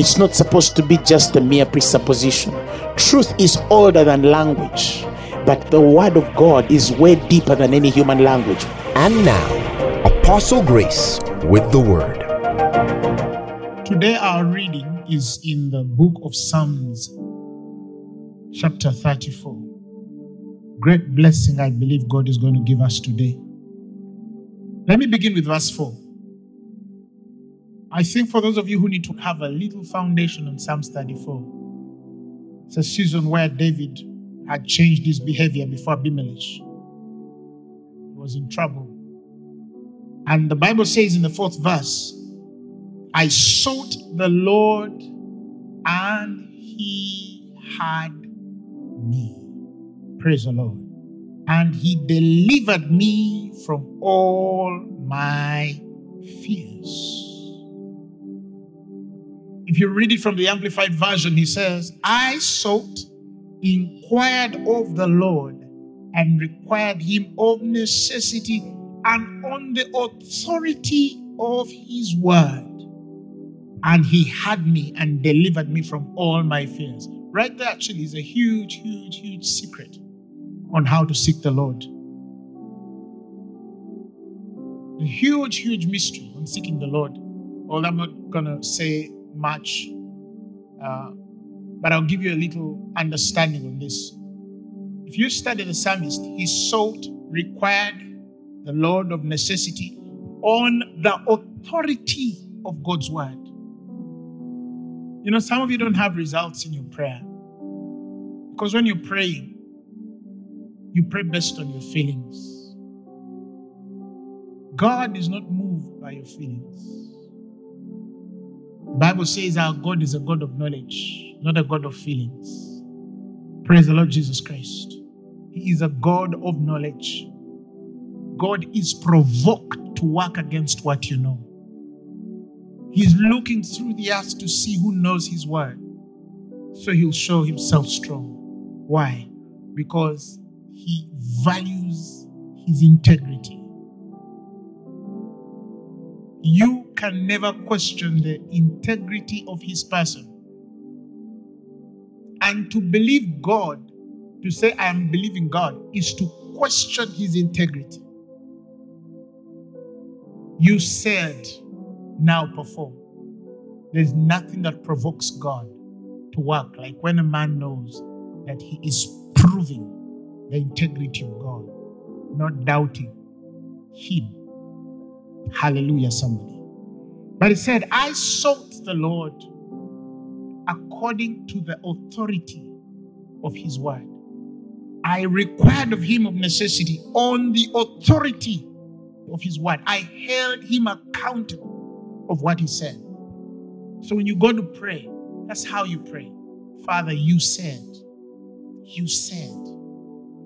It's not supposed to be just a mere presupposition. Truth is older than language, but the word of God is way deeper than any human language. And now, Apostle Grace with the Word. Today, our reading is in the book of Psalms, chapter 34. Great blessing, I believe God is going to give us today. Let me begin with verse 4. I think for those of you who need to have a little foundation on Psalms 34, it's a season where David had changed his behavior before Abimelech. He was in trouble. And the Bible says in the fourth verse, I sought the Lord and he had me. Praise the Lord. And he delivered me from all my fears. If you read it from the Amplified Version, he says, I sought, inquired of the Lord, and required him of necessity and on the authority of his word. And he had me and delivered me from all my fears. Right there, actually, is a huge, huge, huge secret on how to seek the Lord. A huge, huge mystery on seeking the Lord. Well, I'm not going to say much, uh, but I'll give you a little understanding on this. If you study the psalmist, he sought, required the Lord of necessity on the authority of God's word. You know, some of you don't have results in your prayer because when you're praying, you pray based on your feelings. God is not moved by your feelings. Bible says our God is a God of knowledge, not a God of feelings. Praise the Lord Jesus Christ. He is a God of knowledge. God is provoked to work against what you know. He's looking through the earth to see who knows His word. So He'll show Himself strong. Why? Because He values His integrity. You can never question the integrity of his person. And to believe God, to say I am believing God, is to question his integrity. You said, now perform. There's nothing that provokes God to work like when a man knows that he is proving the integrity of God, not doubting him. Hallelujah, somebody. But he said, I sought the Lord according to the authority of his word. I required of him of necessity on the authority of his word. I held him accountable of what he said. So when you go to pray, that's how you pray. Father, you said, you said.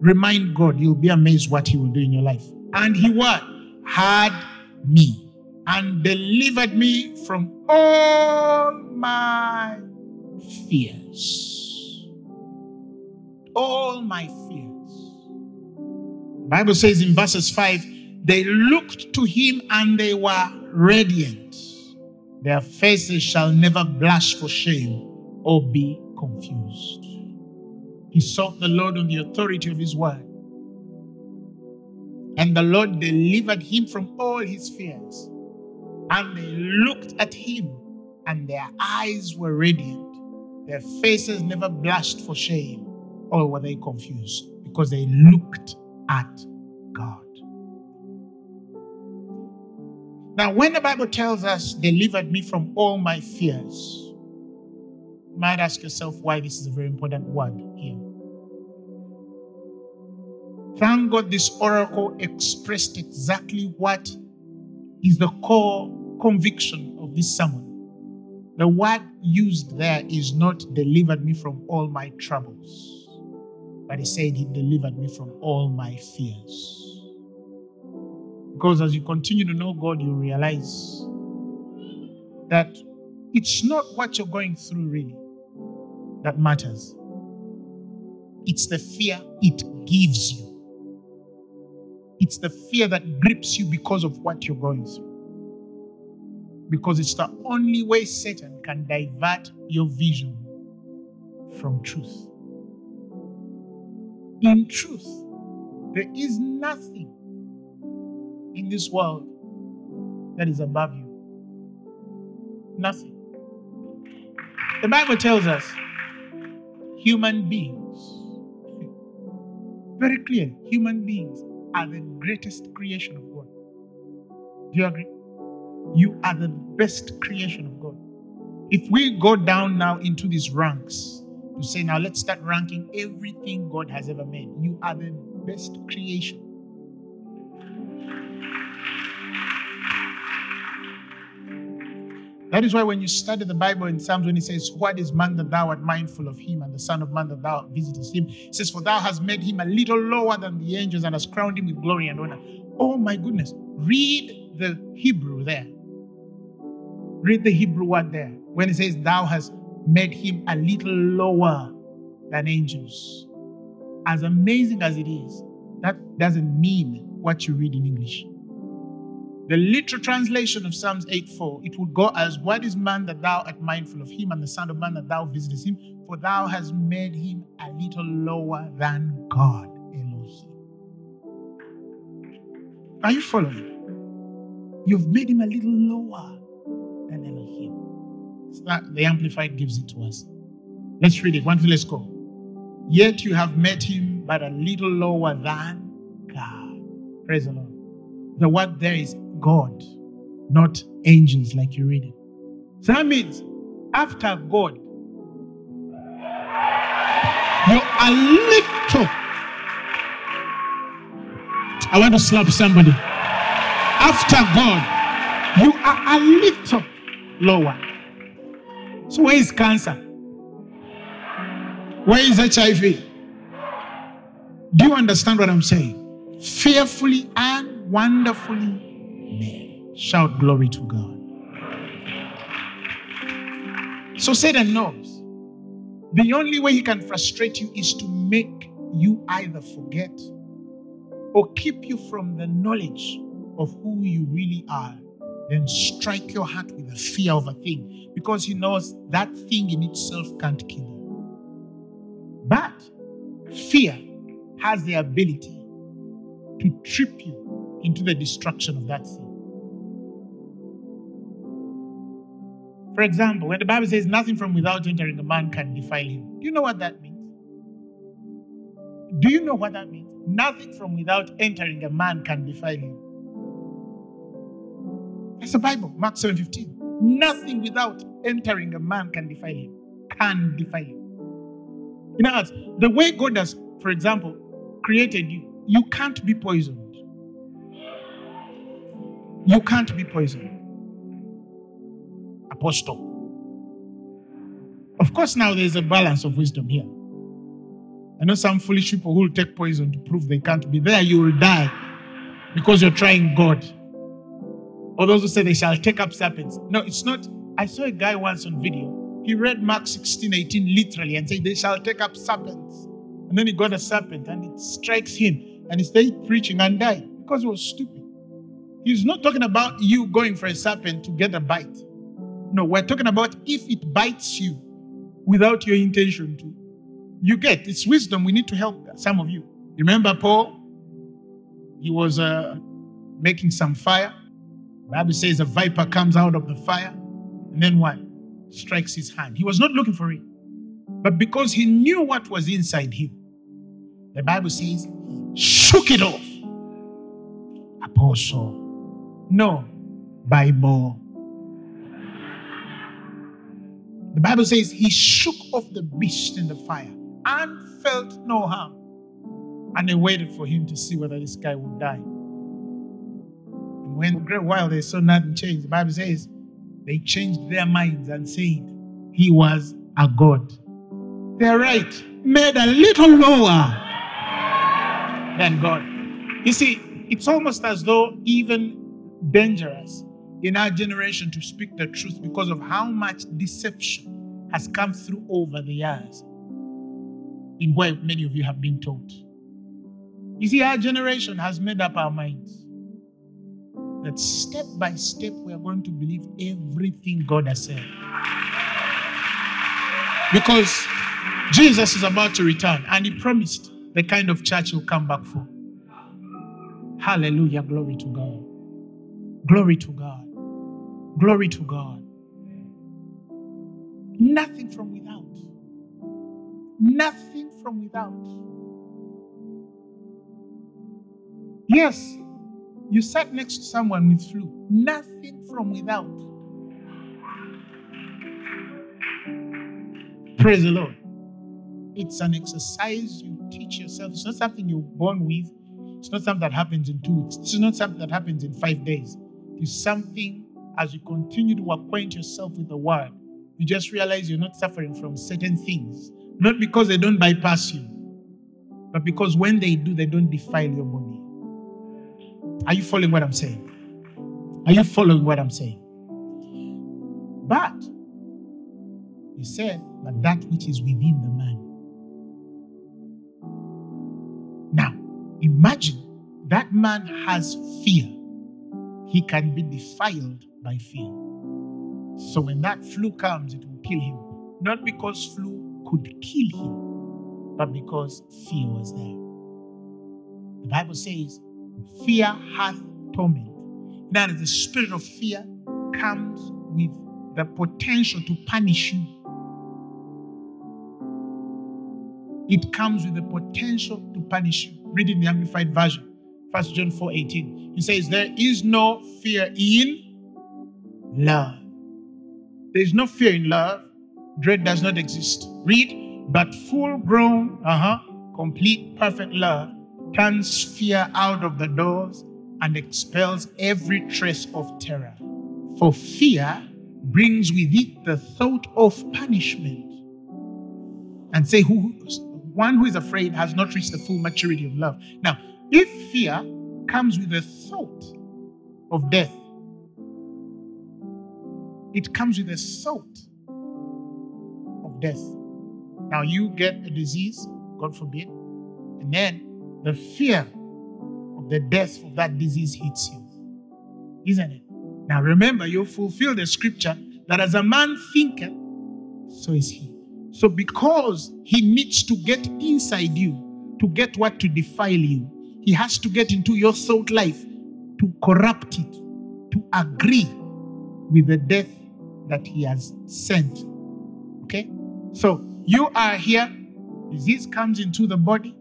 Remind God, you'll be amazed what he will do in your life. And he what? Had me and delivered me from all my fears. All my fears. The Bible says in verses 5 they looked to him and they were radiant. Their faces shall never blush for shame or be confused. He sought the Lord on the authority of his word. And the Lord delivered him from all his fears. And they looked at him, and their eyes were radiant. Their faces never blushed for shame, or were they confused? Because they looked at God. Now, when the Bible tells us, delivered me from all my fears, you might ask yourself why this is a very important word Thank God this oracle expressed exactly what is the core conviction of this sermon. The word used there is not delivered me from all my troubles, but he said he delivered me from all my fears. Because as you continue to know God, you realize that it's not what you're going through really that matters, it's the fear it gives you. It's the fear that grips you because of what you're going through. Because it's the only way Satan can divert your vision from truth. In truth, there is nothing in this world that is above you. Nothing. The Bible tells us human beings, very clear, human beings are the greatest creation of God. Do you agree? You are the best creation of God. If we go down now into these ranks to say, now let's start ranking everything God has ever made, you are the best creation. That is why when you study the Bible in Psalms, when it says, What is man that thou art mindful of him, and the Son of Man that thou visitest him? It says, For thou hast made him a little lower than the angels and hast crowned him with glory and honor. Oh my goodness. Read the Hebrew there. Read the Hebrew word there. When it says, Thou hast made him a little lower than angels. As amazing as it is, that doesn't mean what you read in English. The literal translation of Psalms 8 4, it would go as, What is man that thou art mindful of him, and the Son of Man that thou visitest him? For thou hast made him a little lower than God, Elohim. Are you following? You've made him a little lower than Elohim. It's not, the Amplified gives it to us. Let's read it. One, two, let's go. Yet you have made him but a little lower than God. Praise the Lord. The word there is God, not angels, like you read it. So that means after God, you're a little. I want to slap somebody. After God, you are a little lower. So, where is cancer? Where is HIV? Do you understand what I'm saying? Fearfully and wonderfully Shout glory to God. So Satan knows the only way he can frustrate you is to make you either forget or keep you from the knowledge of who you really are. Then strike your heart with the fear of a thing because he knows that thing in itself can't kill you. But fear has the ability to trip you into the destruction of that thing. For example, when the Bible says nothing from without entering a man can defile him, do you know what that means? Do you know what that means? Nothing from without entering a man can defile him. That's the Bible, Mark 7 15. Nothing without entering a man can defile him. Can defile him. In other words, the way God has, for example, created you, you can't be poisoned. You can't be poisoned apostle. Of course, now there's a balance of wisdom here. I know some foolish people who will take poison to prove they can't be there. You will die because you're trying God. Or those who say they shall take up serpents. No, it's not. I saw a guy once on video. He read Mark 16, 18 literally and said, They shall take up serpents. And then he got a serpent and it strikes him and he stayed preaching and died because he was stupid. He's not talking about you going for a serpent to get a bite. No, we're talking about if it bites you without your intention to. You get it's wisdom. We need to help some of you. Remember Paul? He was uh, making some fire. The Bible says a viper comes out of the fire, and then what? Strikes his hand. He was not looking for it, but because he knew what was inside him, the Bible says he shook it off. Apostle, no, Bible The Bible says he shook off the beast in the fire and felt no harm. And they waited for him to see whether this guy would die. And when a great while they saw nothing change, the Bible says they changed their minds and said he was a god. They're right, made a little lower than God. You see, it's almost as though even dangerous in our generation to speak the truth because of how much deception has come through over the years in what many of you have been taught. You see, our generation has made up our minds that step by step we are going to believe everything God has said. Because Jesus is about to return and he promised the kind of church he'll come back for. Hallelujah. Glory to God. Glory to God. Glory to God. Nothing from without. Nothing from without. Yes, you sat next to someone with flu. Nothing from without. Praise the Lord. It's an exercise you teach yourself. It's not something you're born with. It's not something that happens in two weeks. It's not something that happens in five days. It's something as you continue to acquaint yourself with the word, you just realize you're not suffering from certain things. Not because they don't bypass you, but because when they do, they don't defile your body. Are you following what I'm saying? Are you following what I'm saying? But he said, but that which is within the man. Now, imagine that man has fear. He can be defiled by fear. So when that flu comes, it will kill him. Not because flu could kill him, but because fear was there. The Bible says, fear hath torment. Now, the spirit of fear comes with the potential to punish you. It comes with the potential to punish you. Read in the Amplified Version, 1 John 4 18. He says, There is no fear in love. There is no fear in love. Dread does not exist. Read, but full grown, uh huh, complete, perfect love turns fear out of the doors and expels every trace of terror. For fear brings with it the thought of punishment. And say, who one who is afraid has not reached the full maturity of love. Now, if fear comes with the thought of death, it comes with the thought of death. Now, you get a disease, God forbid, and then the fear of the death of that disease hits you. Isn't it? Now remember, you fulfill the scripture that as a man thinketh, so is he. So because he needs to get inside you to get what to defile you, he has to get into your thought life to corrupt it, to agree with the death that he has sent. Okay? So you are here, disease comes into the body,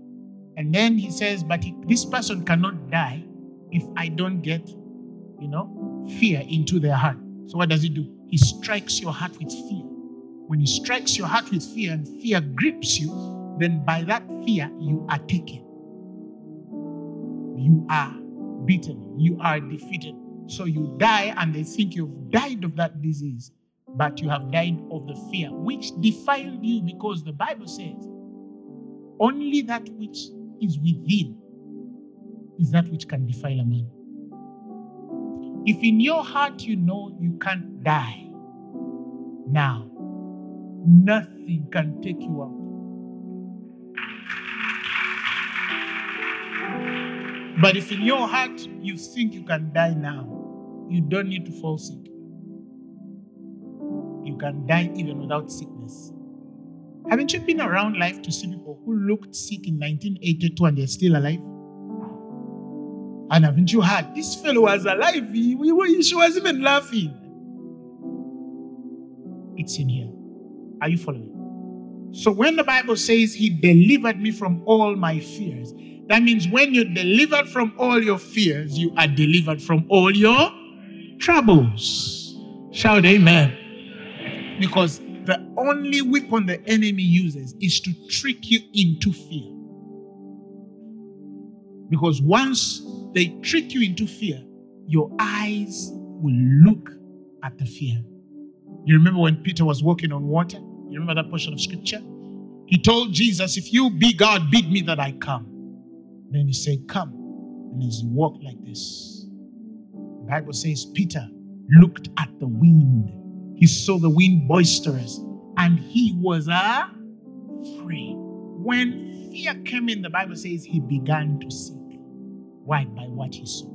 and then he says, But this person cannot die if I don't get, you know, fear into their heart. So what does he do? He strikes your heart with fear. When he strikes your heart with fear and fear grips you, then by that fear you are taken. You are beaten. You are defeated. So you die and they think you've died of that disease, but you have died of the fear which defiled you because the Bible says only that which is within is that which can defile a man. If in your heart you know you can't die now, nothing can take you out. But if in your heart you think you can die now, you don't need to fall sick. You can die even without sickness. Haven't you been around life to see people who looked sick in 1982 and they're still alive? And haven't you heard this fellow was alive? He, he, she was even laughing. It's in here. Are you following? So when the Bible says he delivered me from all my fears, that means when you're delivered from all your fears, you are delivered from all your troubles. Shout amen. Because the only weapon the enemy uses is to trick you into fear. Because once they trick you into fear, your eyes will look at the fear. You remember when Peter was walking on water? You remember that portion of scripture? He told Jesus, If you be God, bid me that I come. Then he said, Come. And as he walked like this, the Bible says Peter looked at the wind. He saw the wind boisterous and he was uh, afraid. When fear came in, the Bible says he began to sink. Why? By what he saw.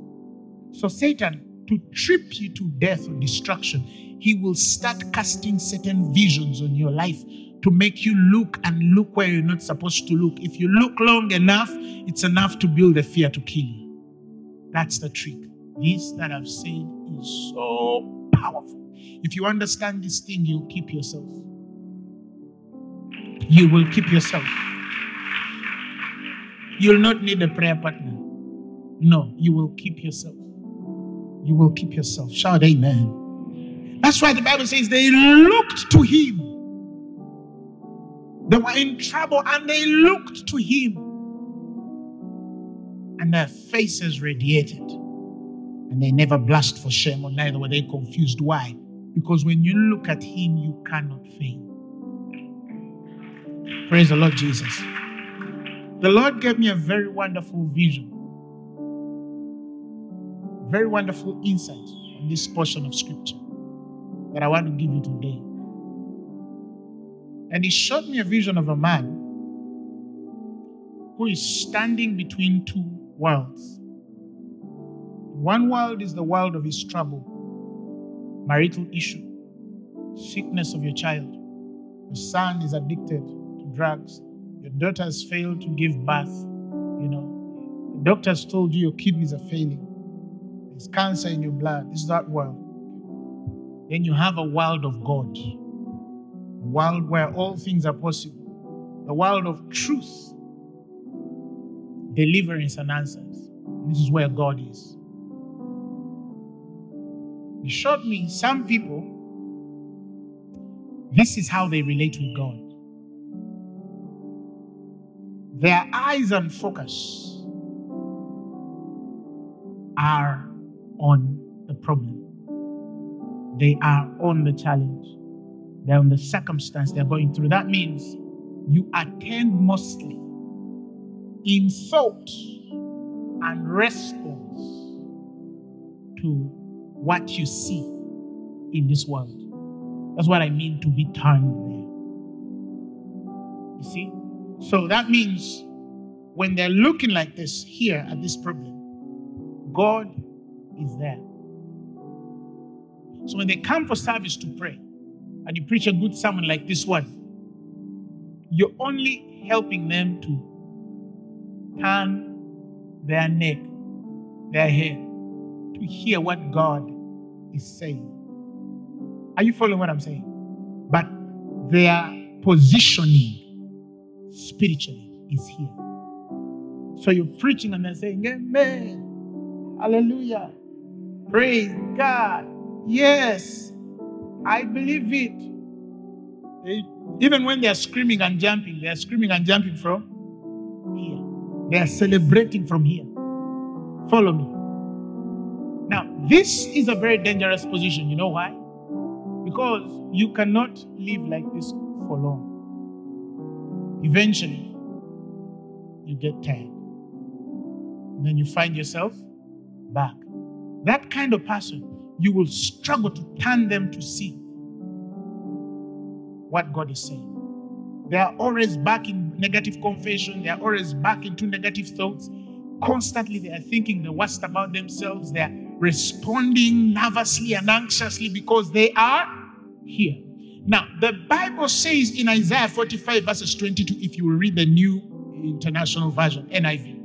So, Satan, to trip you to death or destruction, he will start casting certain visions on your life to make you look and look where you're not supposed to look. If you look long enough, it's enough to build a fear to kill you. That's the trick. This that I've said is so powerful. If you understand this thing, you'll keep yourself. You will keep yourself. You'll not need a prayer partner. No, you will keep yourself. You will keep yourself. Shout amen. That's why the Bible says they looked to him. They were in trouble and they looked to him and their faces radiated. And they never blushed for shame, or neither were they confused. Why? Because when you look at him, you cannot fail. Praise the Lord Jesus. The Lord gave me a very wonderful vision, very wonderful insight on this portion of scripture that I want to give you today. And He showed me a vision of a man who is standing between two worlds. One world is the world of his trouble, marital issue, sickness of your child. Your son is addicted to drugs. Your daughter has failed to give birth. You know, the doctors told you your kidneys are failing. There's cancer in your blood. This is that world. Then you have a world of God, a world where all things are possible, the world of truth, deliverance, and answers. This is where God is. He showed me some people, this is how they relate with God. Their eyes and focus are on the problem, they are on the challenge, they're on the circumstance they're going through. That means you attend mostly in thought and response to what you see in this world. That's what I mean to be turned there. You see? So that means when they're looking like this here at this problem, God is there. So when they come for service to pray and you preach a good sermon like this one, you're only helping them to turn their neck, their head, to hear what God is saying. Are you following what I'm saying? But their positioning spiritually is here. So you're preaching and they're saying, Amen. Hallelujah. Praise God. Yes, I believe it. Even when they're screaming and jumping, they're screaming and jumping from here. They are celebrating from here. Follow me. Now, this is a very dangerous position. You know why? Because you cannot live like this for long. Eventually, you get tired. And then you find yourself back. That kind of person, you will struggle to turn them to see what God is saying. They are always back in negative confession, they are always back into negative thoughts. Constantly, they are thinking the worst about themselves. They are responding nervously and anxiously because they are here. Now, the Bible says in Isaiah 45, verses 22, if you read the New International Version, NIV,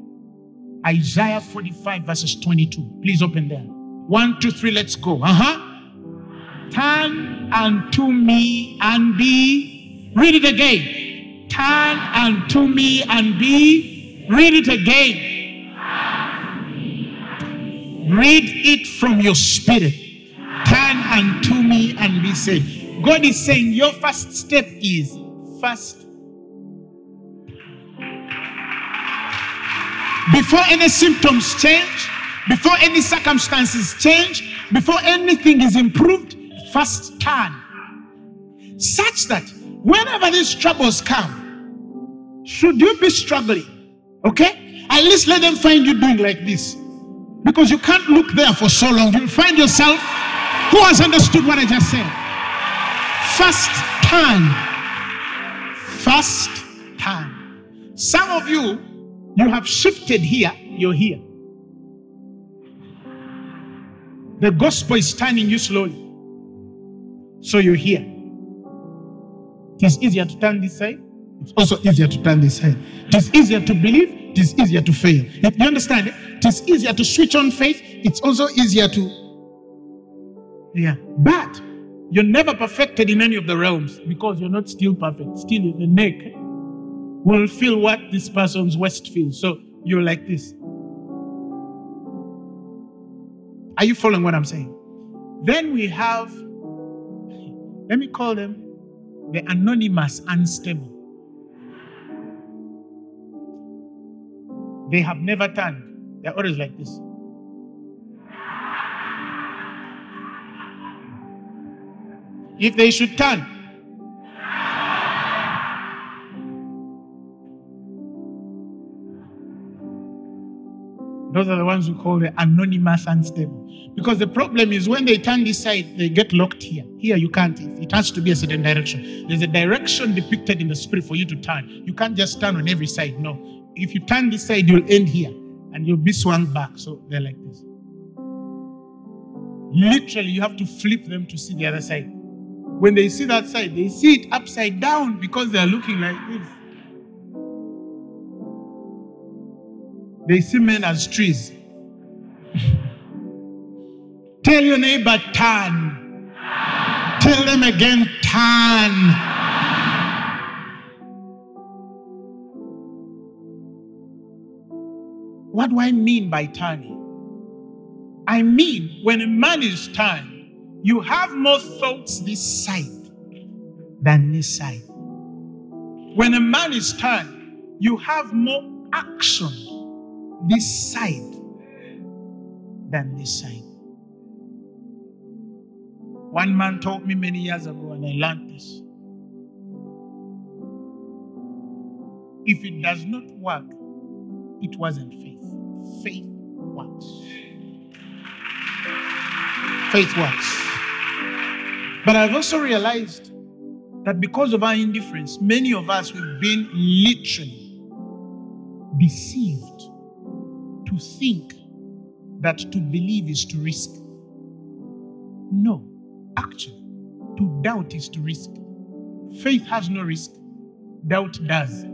Isaiah 45, verses 22. Please open there. One, two, three, let's go. Uh huh. Turn unto me and be. Read it again. Turn unto me and be. Read it again. Read it from your spirit. Turn unto me and be saved. God is saying your first step is first. Before any symptoms change, before any circumstances change, before anything is improved, first turn such that whenever these troubles come, should you be struggling, okay, at least let them find you doing like this. Because you can't look there for so long. You'll find yourself, who has understood what I just said? First turn. First turn. Some of you, you have shifted here, you're here. The gospel is turning you slowly. So you're here. It is easier to turn this side. It's also easier to turn this side. It is easier to believe. It is easier to fail. You understand? It is easier to switch on faith. It's also easier to. Yeah. But you're never perfected in any of the realms because you're not still perfect. Still, the neck will feel what this person's waist feels. So you're like this. Are you following what I'm saying? Then we have, let me call them the anonymous unstable. They have never turned. They're always like this. If they should turn, Those are the ones we call the anonymous unstable. Because the problem is when they turn this side, they get locked here. Here you can't. It has to be a certain direction. There's a direction depicted in the spirit for you to turn. You can't just turn on every side. No. If you turn this side, you'll end here and you'll be swung back. So they're like this. Literally, you have to flip them to see the other side. When they see that side, they see it upside down because they're looking like this. They see men as trees. Tell your neighbor, turn. Tell them again, turn. What do I mean by turning? I mean, when a man is turned, you have more thoughts this side than this side. When a man is turned, you have more action this side than this side. One man told me many years ago, and I learned this. If it does not work, it wasn't faith. Faith works. Faith works. But I've also realized that because of our indifference, many of us, we've been literally deceived to think that to believe is to risk. No, actually, to doubt is to risk. Faith has no risk, doubt does.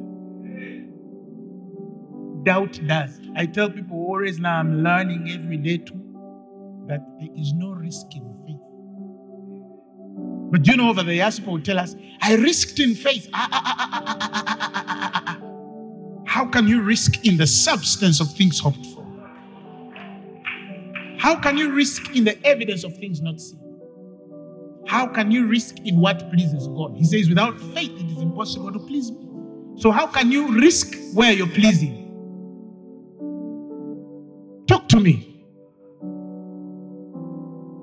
Doubt does. I tell people always now, I'm learning every day too, that there is no risk in faith. But you know, over the people will tell us, I risked in faith. Ah, ah, ah, How can you risk in the substance of things hoped for? How can you risk in the evidence of things not seen? How can you risk in what pleases God? He says, without faith, it is impossible to please me. So, how can you risk where you're pleasing? Talk to me.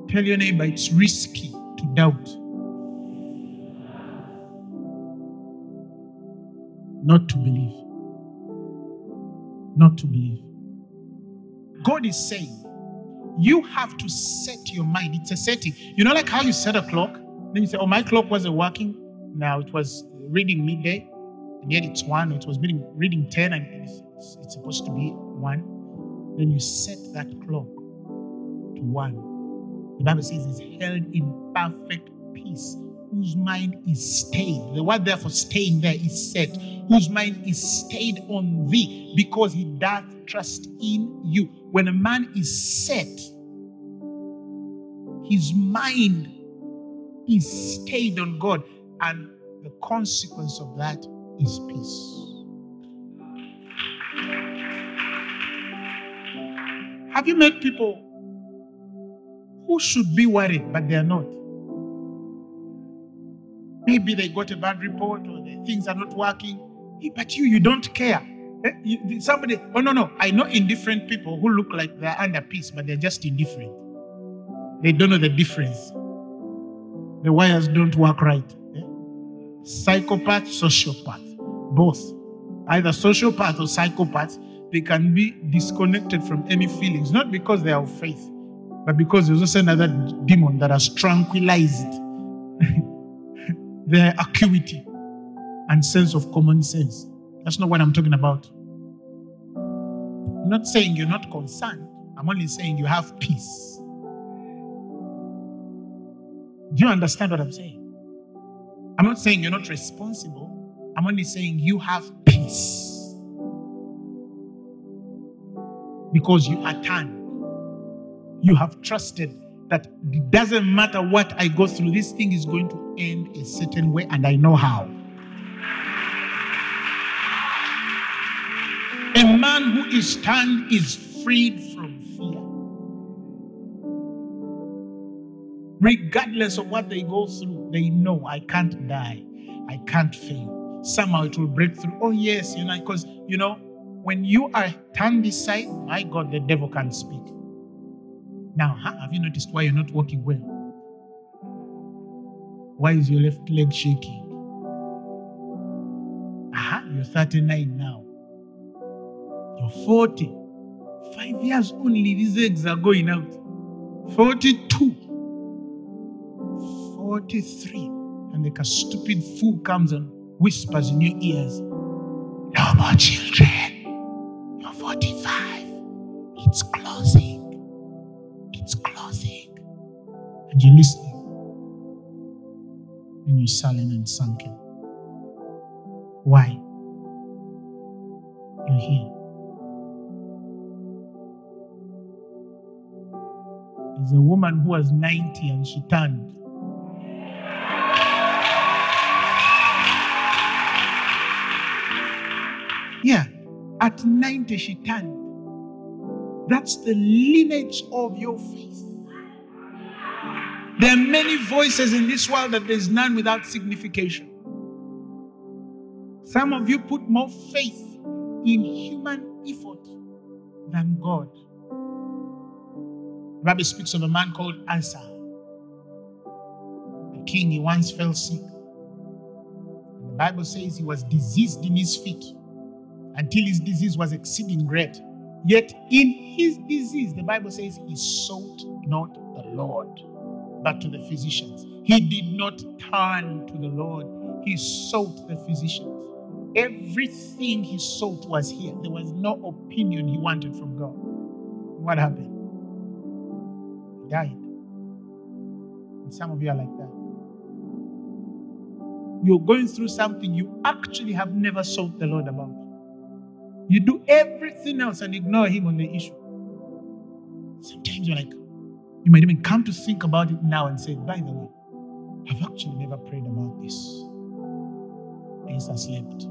Tell your neighbor it's risky to doubt. Not to believe. Not to believe. God is saying, you have to set your mind. It's a setting. You know, like how you set a clock? Then you say, Oh, my clock wasn't working. Now it was reading midday, and yet it's one. It was reading, reading 10, and it's, it's supposed to be one. Then you set that clock to one. The Bible says it's held in perfect peace whose mind is stayed. The word therefore staying there is set. Whose mind is stayed on thee because he doth trust in you. When a man is set, his mind is stayed on God, and the consequence of that is peace. Have you met people who should be worried, but they are not? Maybe they got a bad report or things are not working. But you, you don't care. Eh, somebody, oh no, no. I know indifferent people who look like they're under peace, but they're just indifferent. They don't know the difference. The wires don't work right. Eh? psychopath, sociopath, both. Either sociopath or psychopath, they can be disconnected from any feelings, not because they are of faith, but because there's also another demon that has tranquilized their acuity and sense of common sense. That's not what I'm talking about. I'm not saying you're not concerned, I'm only saying you have peace. Do you understand what I'm saying? I'm not saying you're not responsible, I'm only saying you have peace. Because you are turned. You have trusted that it doesn't matter what I go through, this thing is going to end a certain way, and I know how. A man who is turned is freed from fear. Regardless of what they go through, they know I can't die, I can't fail. Somehow it will break through. Oh, yes, you know, because, you know, when you are turned this side, my God, the devil can't speak. Now, have you noticed why you're not walking well? Why is your left leg shaking? Aha, you're 39 now. You're 40. Five years only, these eggs are going out. 42. 43. And like a stupid fool comes and whispers in your ears, No more children. You're 45. It's closing. You're listening. And you're silent and sunken. Why? You're here. There's a woman who was 90 and she turned. Yeah, at 90 she turned. That's the lineage of your faith. There are many voices in this world that there's none without signification. Some of you put more faith in human effort than God. The Bible speaks of a man called Asa. a king, he once fell sick. The Bible says he was diseased in his feet until his disease was exceeding great. Yet in his disease, the Bible says he sought not the Lord, but to the physicians. He did not turn to the Lord, he sought the physicians. Everything he sought was here. There was no opinion he wanted from God. What happened? He died. And some of you are like that. You're going through something you actually have never sought the Lord about. You do everything else and ignore Him on the issue. Sometimes you're like, you might even come to think about it now and say, by the way, I've actually never prayed about this. Asa slept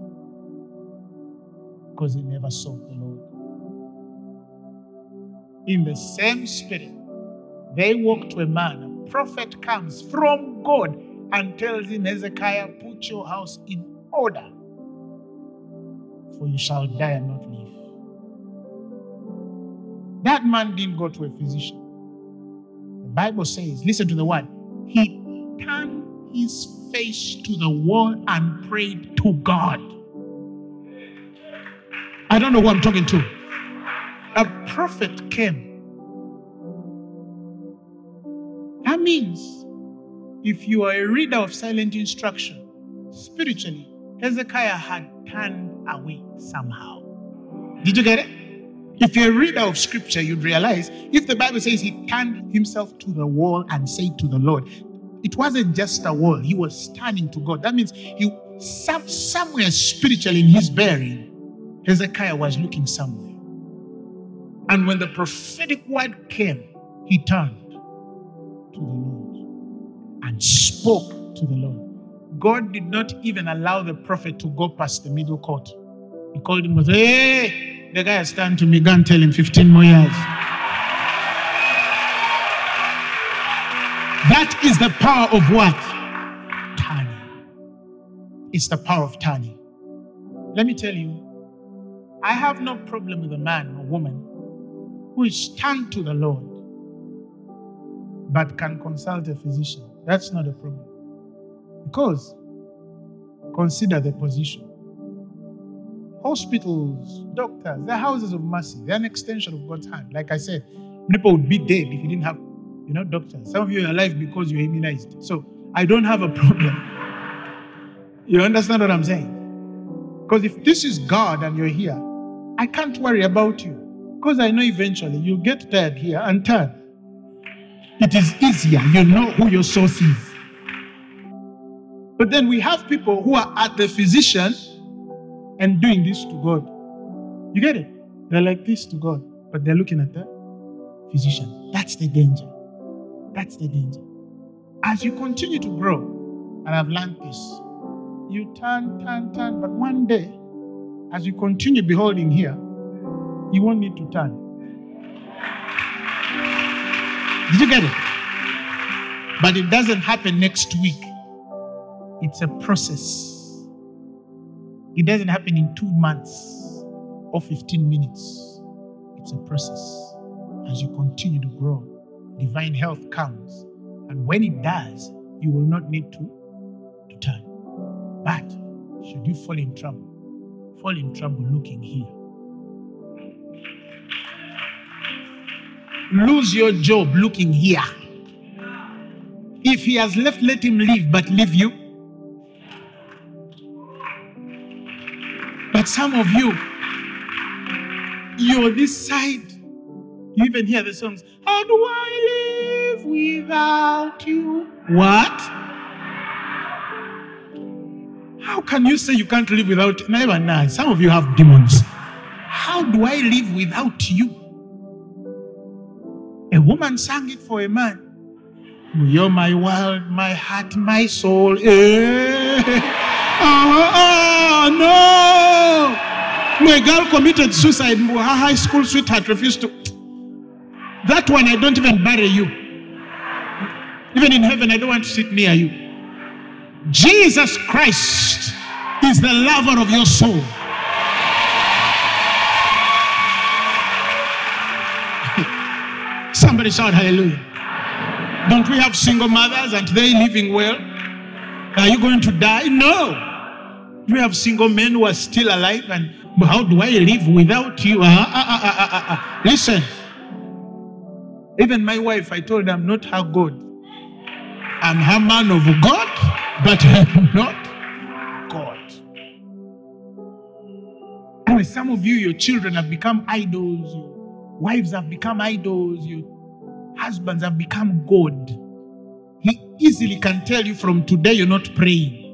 because he never sought the Lord. In the same spirit, they walk to a man, a prophet comes from God and tells him, Hezekiah, put your house in order, for you shall die and not live. That man didn't go to a physician. Bible says, listen to the word, he turned his face to the wall and prayed to God. I don't know who I'm talking to. A prophet came. That means if you are a reader of silent instruction, spiritually, Hezekiah had turned away somehow. Did you get it? If you're a reader of scripture, you'd realize if the Bible says he turned himself to the wall and said to the Lord, it wasn't just a wall, he was turning to God. That means he some, somewhere spiritually in his bearing, Hezekiah was looking somewhere. And when the prophetic word came, he turned to the Lord and spoke to the Lord. God did not even allow the prophet to go past the middle court. He called him said, Hey, the guy has turned to me, go and tell him 15 more years. That is the power of what? Turning. It's the power of turning. Let me tell you, I have no problem with a man or woman who is turned to the Lord but can consult a physician. That's not a problem. Because Consider the position. Hospitals, doctors, they're houses of mercy. They're an extension of God's hand. Like I said, people would be dead if you didn't have, you know, doctors. Some of you are alive because you're immunized. So I don't have a problem. You understand what I'm saying? Because if this is God and you're here, I can't worry about you. Because I know eventually you'll get tired here and turn. It is easier. You know who your source is. But then we have people who are at the physician and doing this to God. You get it? They're like this to God, but they're looking at the physician. That's the danger. That's the danger. As you continue to grow, and I've learned this, you turn, turn, turn, but one day, as you continue beholding here, you won't need to turn. Did you get it? But it doesn't happen next week. It's a process. It doesn't happen in two months or 15 minutes. It's a process. As you continue to grow, divine health comes. And when it does, you will not need to, to turn. But should you fall in trouble, fall in trouble looking here. Lose your job looking here. If he has left, let him leave, but leave you. But some of you, you're this side. You even hear the songs, How do I live without you? What? How can you say you can't live without never know. Some of you have demons. How do I live without you? A woman sang it for a man. You're my world, my heart, my soul. Eh. Oh, oh, no. My girl committed suicide. Her high school sweetheart refused to. That one, I don't even bury you. Even in heaven, I don't want to sit near you. Jesus Christ is the lover of your soul. Somebody shout hallelujah. Don't we have single mothers? Aren't they living well? Are you going to die? No. We have single men who are still alive, and how do I live without you? Uh, uh, uh, Listen. Even my wife, I told her I'm not her God. I'm her man of God, but I'm not God. And some of you, your children have become idols, your wives have become idols, your husbands have become God. He easily can tell you from today you're not praying.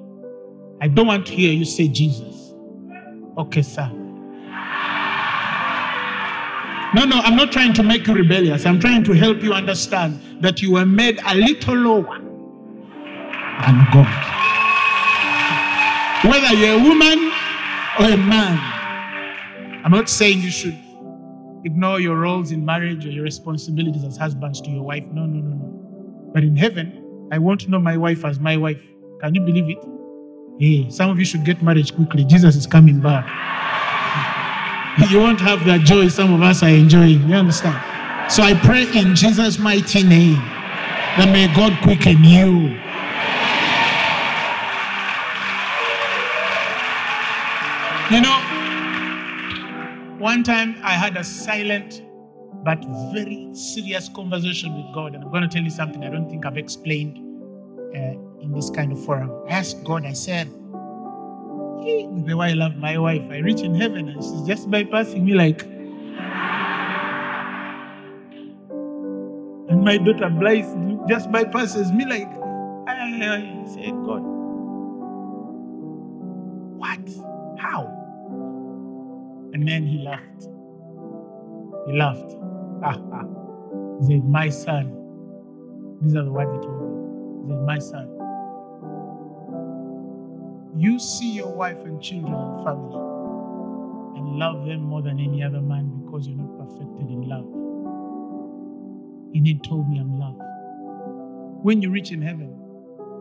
I don't want to hear you say Jesus. Okay, sir. No, no, I'm not trying to make you rebellious. I'm trying to help you understand that you were made a little lower than God. Whether you're a woman or a man, I'm not saying you should ignore your roles in marriage or your responsibilities as husbands to your wife. No, no, no, no. But in heaven, I want to know my wife as my wife. Can you believe it? Hey, some of you should get married quickly. Jesus is coming back. You won't have that joy some of us are enjoying. You understand? So I pray in Jesus' mighty name that may God quicken you. You know, one time I had a silent but very serious conversation with God, and I'm going to tell you something I don't think I've explained uh, in this kind of forum. I asked God, I said, hey, the way I love my wife, I reach in heaven and she's just bypassing me like. And my daughter Blythe just bypasses me like. I, said, God, what? How? And then he laughed. He laughed. He said, My son. These are the words he told me. He said, My son. You see your wife and children and family and love them more than any other man because you're not perfected in love. And then told me I'm loved. When you reach in heaven,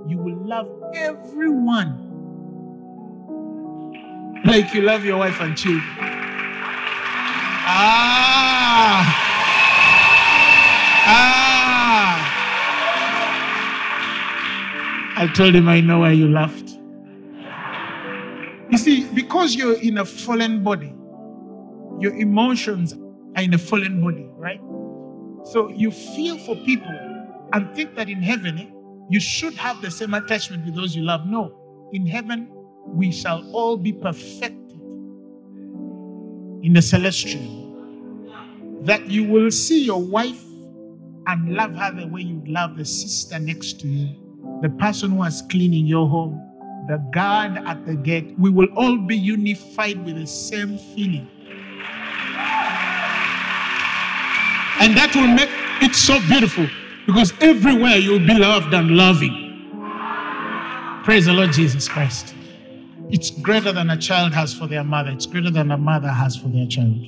you will love everyone like you love your wife and children. Ah. Ah. I told him I know why you laughed. See, because you're in a fallen body, your emotions are in a fallen body, right? So you feel for people and think that in heaven, eh, you should have the same attachment with those you love. No. In heaven, we shall all be perfected in the celestial. That you will see your wife and love her the way you love the sister next to you, the person who is cleaning your home, the guard at the gate. We will all be unified with the same feeling. And that will make it so beautiful because everywhere you'll be loved and loving. Praise the Lord Jesus Christ. It's greater than a child has for their mother, it's greater than a mother has for their child.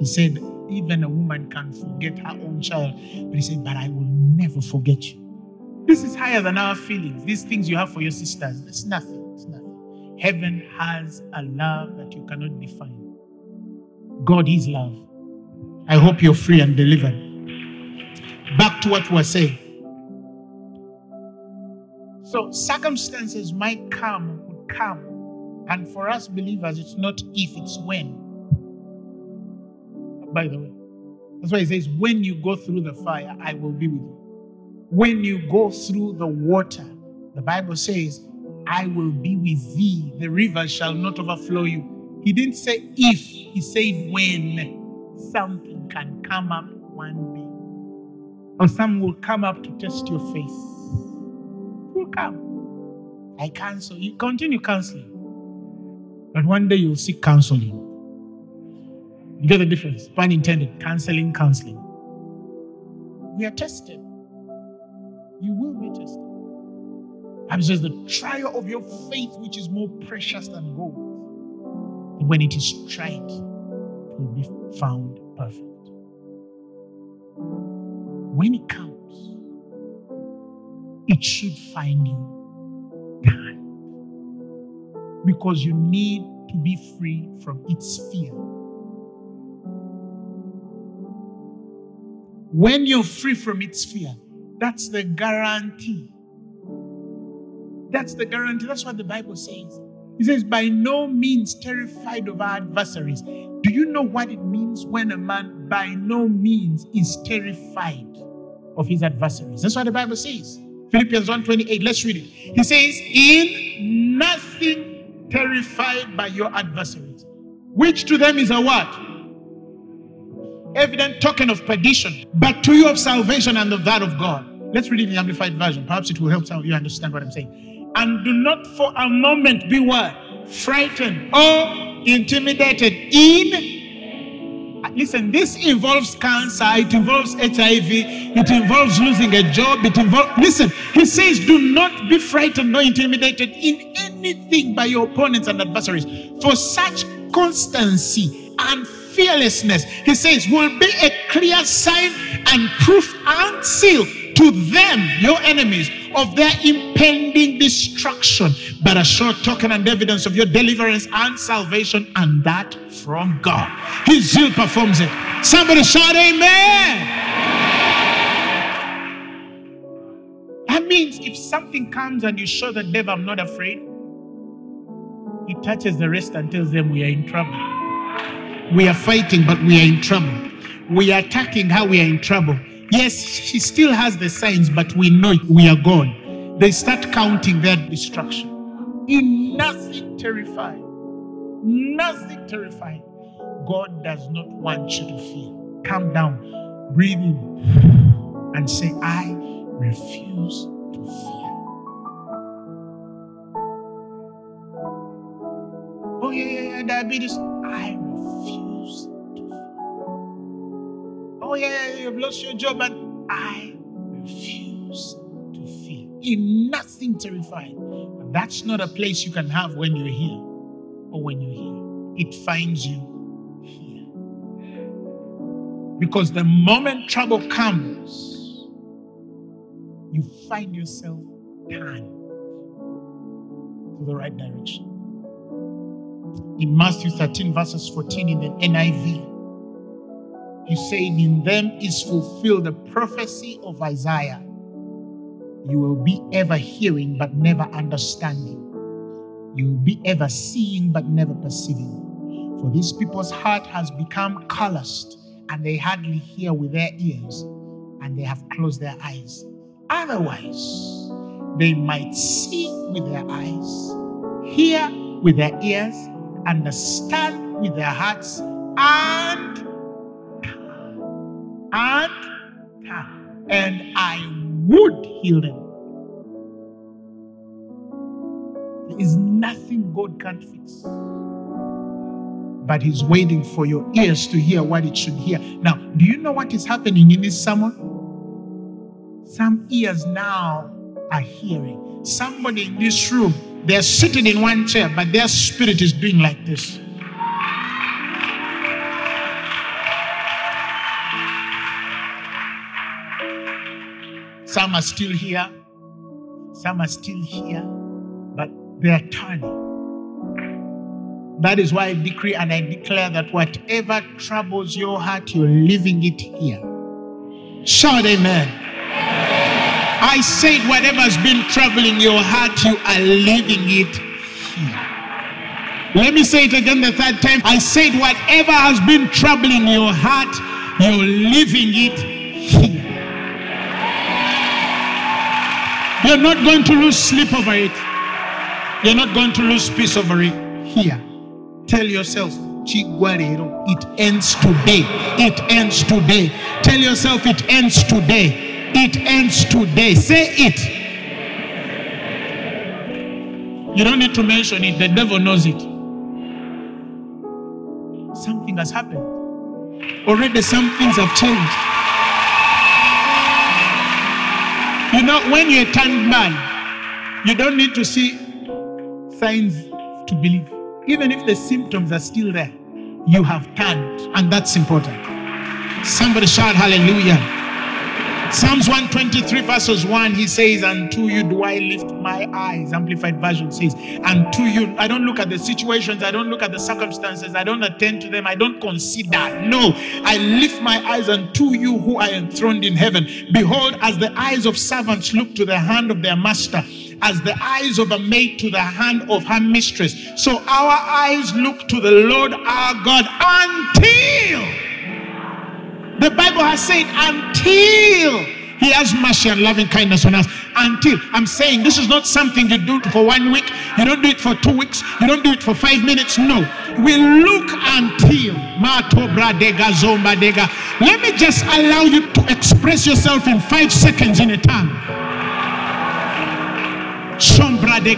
He said, even a woman can forget her own child. But he said, But I will never forget you. This is higher than our feelings. These things you have for your sisters, it's nothing. It's nothing. Heaven has a love that you cannot define. God is love. I hope you're free and delivered. Back to what we're saying. So circumstances might come, would come. And for us believers, it's not if, it's when. By the way. That's why he says, when you go through the fire, I will be with you. When you go through the water, the Bible says, I will be with thee. The river shall not overflow you. He didn't say if, he said when something can come up one day. Or some will come up to test your faith. Will come. I cancel. You continue counseling. But one day you'll seek counseling. You get the difference? Pun intended. Counseling, counseling. We are tested. Bible says the trial of your faith, which is more precious than gold. when it is tried, it will be found perfect. When it comes, it should find you done. Because you need to be free from its fear. When you're free from its fear, that's the guarantee. That's the guarantee. That's what the Bible says. He says, by no means terrified of our adversaries. Do you know what it means when a man by no means is terrified of his adversaries? That's what the Bible says. Philippians 1:28. Let's read it. He says, In nothing terrified by your adversaries, which to them is a what? Evident token of perdition, but to you of salvation and of that of God. Let's read it in the Amplified Version. Perhaps it will help some of you understand what I'm saying and do not for a moment be what? Frightened or intimidated in. Uh, listen, this involves cancer, it involves HIV, it involves losing a job, it involves. Listen, he says, do not be frightened nor intimidated in anything by your opponents and adversaries. For such constancy and fearlessness, he says, will be a clear sign and proof and seal to them, your enemies, of their impending destruction, but a sure token and evidence of your deliverance and salvation, and that from God. His zeal performs it. Somebody shout, Amen. That means if something comes and you show the devil, I'm not afraid, he touches the rest and tells them we are in trouble. We are fighting, but we are in trouble. We are attacking how we are in trouble. Yes, she still has the signs, but we know it, we are gone. They start counting their destruction. In nothing terrified. Nothing terrified. God does not want you to fear. Calm down, breathe in, and say, I refuse to fear. Oh, yeah, yeah, yeah, diabetes. I Oh, yeah, you've lost your job, and I refuse to feel In nothing terrified. But that's not a place you can have when you're here or when you're here. It finds you here. Because the moment trouble comes, you find yourself turned to the right direction. In Matthew 13, verses 14 in the NIV, he say, In them is fulfilled the prophecy of Isaiah. You will be ever hearing, but never understanding. You will be ever seeing but never perceiving. For these people's heart has become calloused, and they hardly hear with their ears, and they have closed their eyes. Otherwise, they might see with their eyes, hear with their ears, understand with their hearts, and and and I would heal them. There is nothing God can't fix. But He's waiting for your ears to hear what it should hear. Now, do you know what is happening in this sermon? Some ears now are hearing. Somebody in this room, they're sitting in one chair, but their spirit is doing like this. Some are still here, some are still here, but they are turning. That is why I decree and I declare that whatever troubles your heart, you're leaving it here. Shout amen. I said, whatever's been troubling your heart, you are leaving it here. Let me say it again the third time. I said, whatever has been troubling your heart, you're leaving it You're not going to lose sleep over it. You're not going to lose peace over it. Here. Tell yourself, it ends today. It ends today. Tell yourself, it ends today. It ends today. Say it. You don't need to mention it, the devil knows it. Something has happened. Already, some things have changed. You know, when you're a turned man, you don't need to see signs to believe. Even if the symptoms are still there, you have turned, and that's important. Somebody shout hallelujah. Psalms 123, verses 1, he says, Unto you do I lift my eyes. Amplified version says, Unto you. I don't look at the situations, I don't look at the circumstances, I don't attend to them, I don't consider. No, I lift my eyes unto you who are enthroned in heaven. Behold, as the eyes of servants look to the hand of their master as the eyes of a maid to the hand of her mistress. So our eyes look to the Lord our God until the Bible has said, until he has mercy and loving kindness on us. Until I'm saying this is not something you do for one week, you don't do it for two weeks, you don't do it for five minutes. No, we look until. Let me just allow you to express yourself in five seconds in a tongue. De.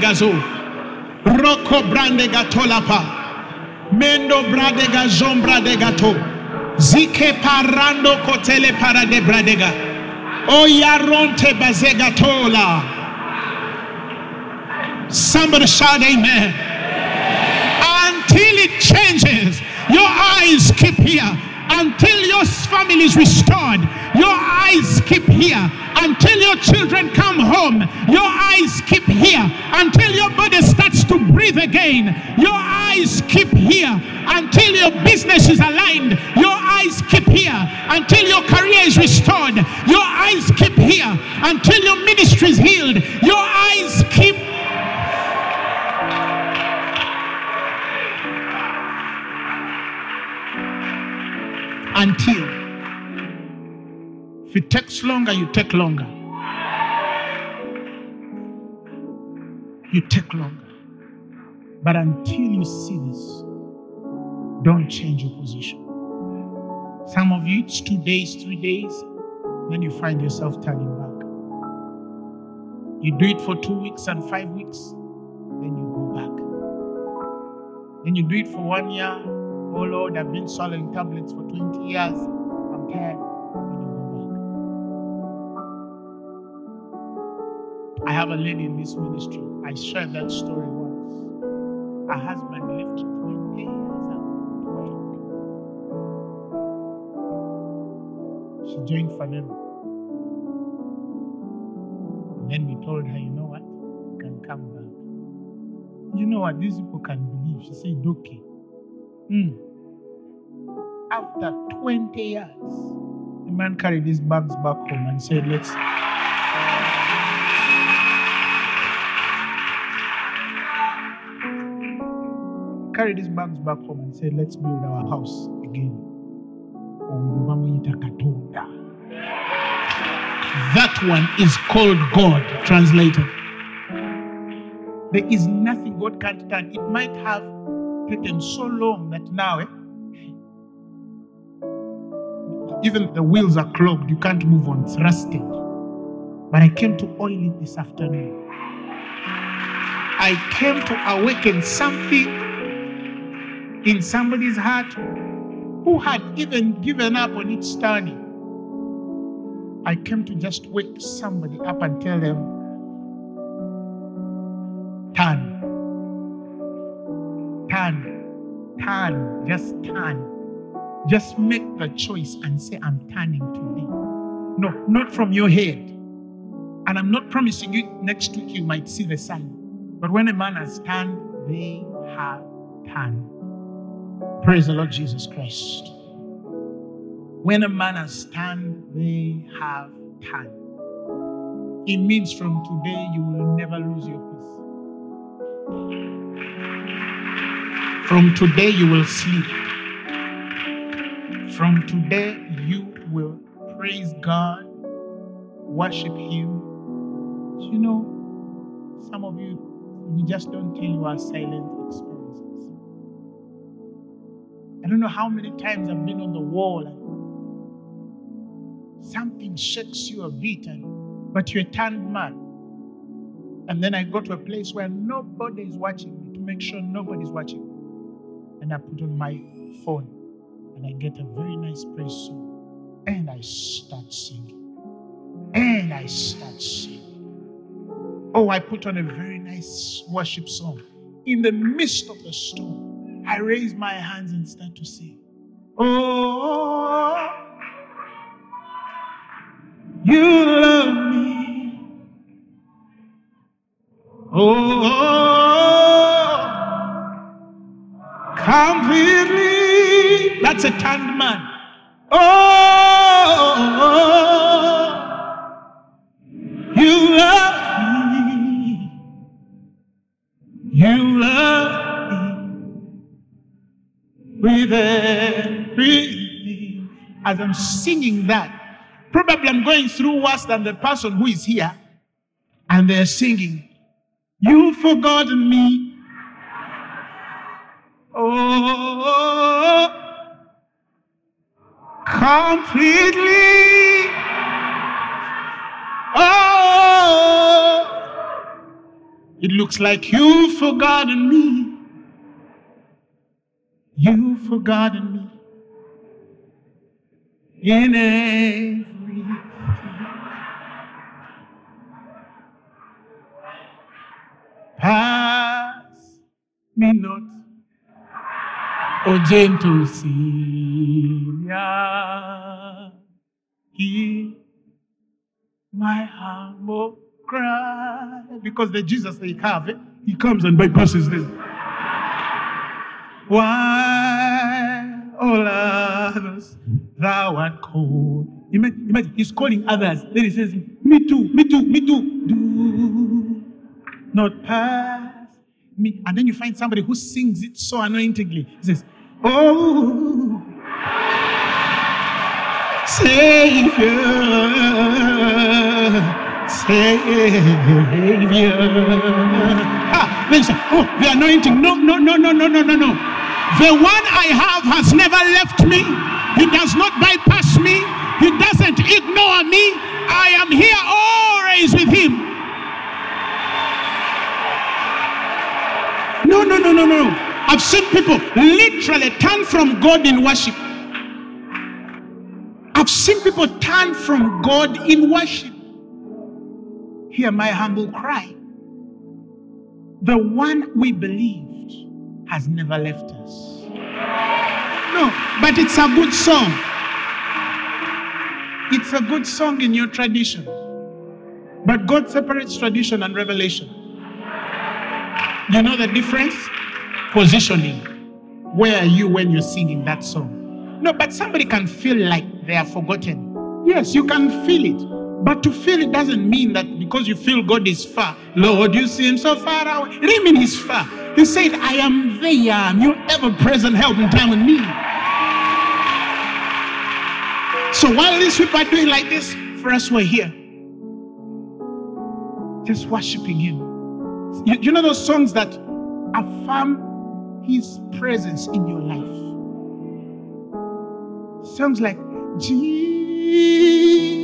Rocco. Mendo bradega zombra de gato. Zike parando kotele para de bradega. Oyaronte bazega tola. Somebody shout amen. Until it changes, your eyes keep here until your family is restored. Your eyes keep here until your children come home. Your eyes keep here until your body starts to breathe again. Your eyes keep here until your business is aligned. Your eyes keep here until your career is restored. Your eyes keep here until your ministry is healed. Your eyes keep until. If it takes longer, you take longer. You take longer. But until you see this, don't change your position. Some of you, it's two days, three days, then you find yourself turning back. You do it for two weeks and five weeks, then you go back. Then you do it for one year, Oh Lord, I've been swallowing tablets for 20 years. I'm tired. I have a lady in this ministry. I shared that story once. Her husband left 20 years ago. She joined Phaneroo. And then we told her, you know what? You can come back. You know what? These people can believe. She said, okay. Mm. After 20 years, the man carried his bags back home and said, Let's. Carry these bags back home and say, let's build our house again. That one is called God, translated. There is nothing God can't turn. It might have taken so long that now, eh, even the wheels are clogged. You can't move on. It's. But I came to oil it this afternoon. I came to awaken something in somebody's heart who had even given up on it turning. I came to just wake somebody up and tell them, turn, turn, turn, just turn. Just make the choice and say, I'm turning today. No, not from your head. And I'm not promising you next week you might see the sign. But when a man has turned, they have turned. Praise the Lord Jesus Christ. When a man has turned, they have turned. It means from today you will never lose your peace. From today you will sleep. From today you will praise God, worship Him. You know, some of you, we just don't tell you our silent. I don't know how many times I've been on the wall and something shakes you a bit, and but you're a turned man. And then I go to a place where nobody is watching me to make sure nobody's watching me. And I put on my phone and I get a very nice praise song. And I start singing. And I start singing. Oh, I put on a very nice worship song. In the midst of the storm, I raise my hands and start to sing. Oh, you love me. Oh, completely. That's a turned man. Oh, you love me. You love As I'm singing that, probably I'm going through worse than the person who is here, and they're singing, You've forgotten me. Oh, completely. Oh, it looks like you've forgotten me. You've forgotten me in everything. Pass me not, O gentle Savior. Hear my humble cry. Because the Jesus they have, eh, he comes and bypasses them. Why, all others, thou art called. Imagine, imagine, he's calling others. Then he says, Me too, me too, me too. Do not pass me. And then you find somebody who sings it so anointingly. He says, Oh, Savior, Savior. Ah, then you say, Oh, the anointing. No, no, no, no, no, no, no, no. The one I have has never left me. He does not bypass me. He doesn't ignore me. I am here always with him. No, no, no, no, no. I've seen people literally turn from God in worship. I've seen people turn from God in worship. Hear my humble cry. The one we believed has never left us. No, but it's a good song. It's a good song in your tradition. But God separates tradition and revelation. You know the difference? Positioning. Where are you when you're singing that song? No, but somebody can feel like they are forgotten. Yes, you can feel it. But to feel it doesn't mean that because you feel God is far, Lord, you seem so far away. It doesn't mean He's far. He said, I am there, your ever present help in time of need. So while these people are doing like this, for us, we're here. Just worshiping Him. You, you know those songs that affirm His presence in your life? Songs like Jesus.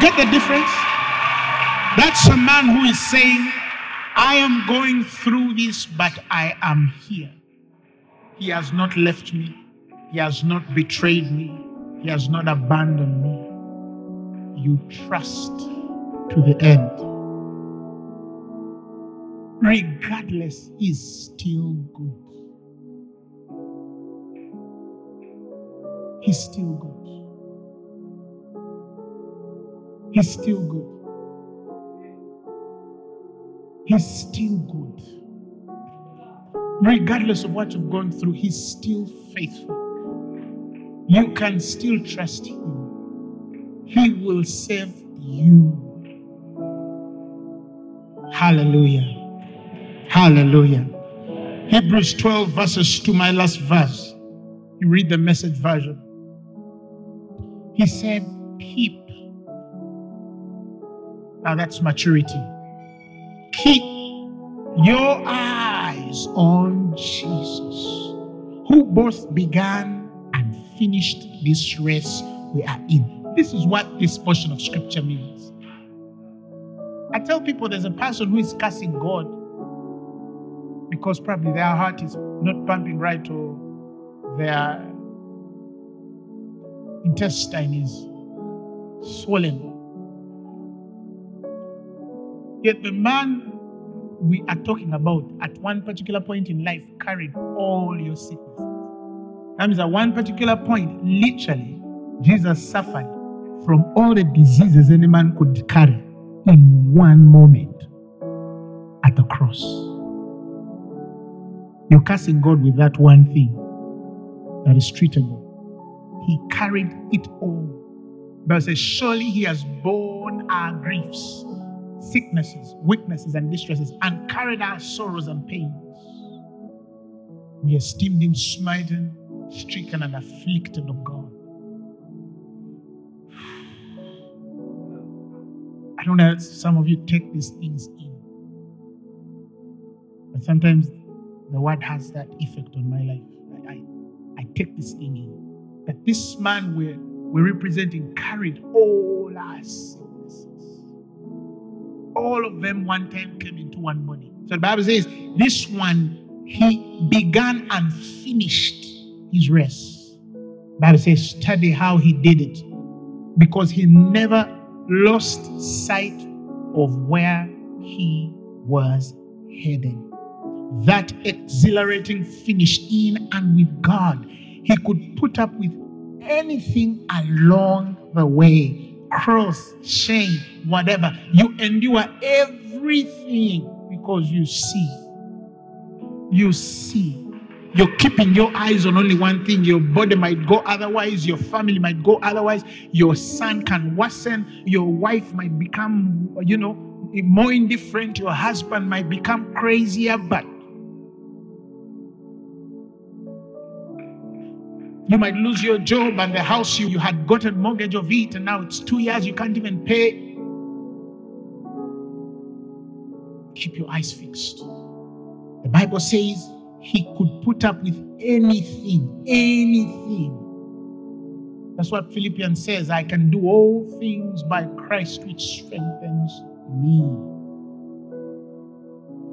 Get the difference? That's a man who is saying, I am going through this, but I am here. He has not left me. He has not betrayed me. He has not abandoned me. You trust to the end. Regardless, He's still good. He's still good. He's still good. He's still good. Regardless of what you've gone through, He's still faithful. You can still trust Him. He will save you. Hallelujah. Hallelujah. Hebrews 12, verses 2, my last verse. You read the message version. He said, Keep. Now that's maturity. Keep your eyes on Jesus, who both began and finished this race we are in. This is what this portion of scripture means. I tell people there's a person who is cursing God because probably their heart is not pumping right or their intestine is swollen. Yet the man we are talking about at one particular point in life carried all your sicknesses. That means at one particular point, literally, Jesus suffered from all the diseases any man could carry in one moment at the cross. You're cursing God with that one thing that is treatable. He carried it all. But says, Surely he has borne our griefs, sicknesses, weaknesses, and distresses, and carried our sorrows and pains. We esteemed him smitten, stricken, and afflicted of God. Don't know some of you take these things in. But sometimes the word has that effect on my life. I, I, I take this thing in. That this man we're, we're representing carried all our sicknesses. All of them one time came into one body. So the Bible says, this one, he began and finished his race. Bible says, study how he did it. Because he never lost sight of where he was heading. That exhilarating finish in and with God. He could put up with anything along the way, cross, shame, whatever. You endure everything because you see. You see. You're keeping your eyes on only one thing. Your body might go otherwise. Your family might go otherwise. Your son can worsen. Your wife might become, you know, more indifferent. Your husband might become crazier. But you might lose your job and the house you, you had gotten mortgage of it, and now it's two years you can't even pay. Keep your eyes fixed. The Bible says he could put up with anything, anything. That's what Philippians says I can do all things by Christ which strengthens me.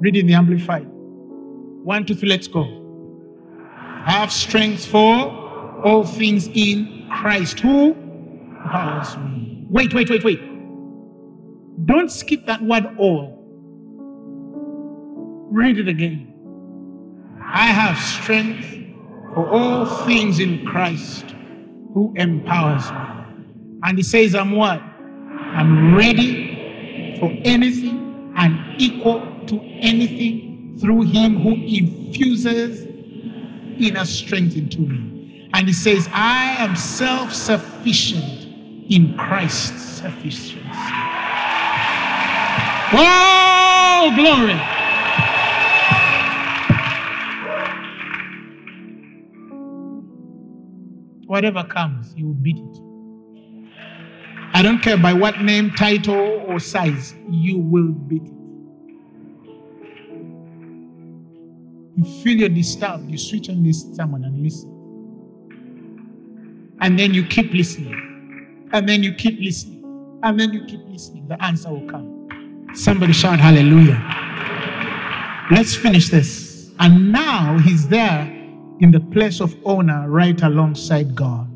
Reading the Amplified. One, two, three, let's go. Have strength for all things in Christ who empowers me. Wait, wait, wait, wait. Don't skip that word all. Read it again. I have strength for all things in Christ who empowers me. And he says, I'm what? I'm ready for anything and equal to anything through him who infuses inner strength into me. And he says, I am self sufficient in Christ's sufficiency. Oh, glory. Whatever comes, you will beat it. I don't care by what name, title, or size, you will beat it. You feel you're disturbed, you switch on this sermon and listen. And then you keep listening. And then you keep listening. And then you keep listening. The answer will come. Somebody shout hallelujah. Let's finish this. And now he's there in the place of honor right alongside God.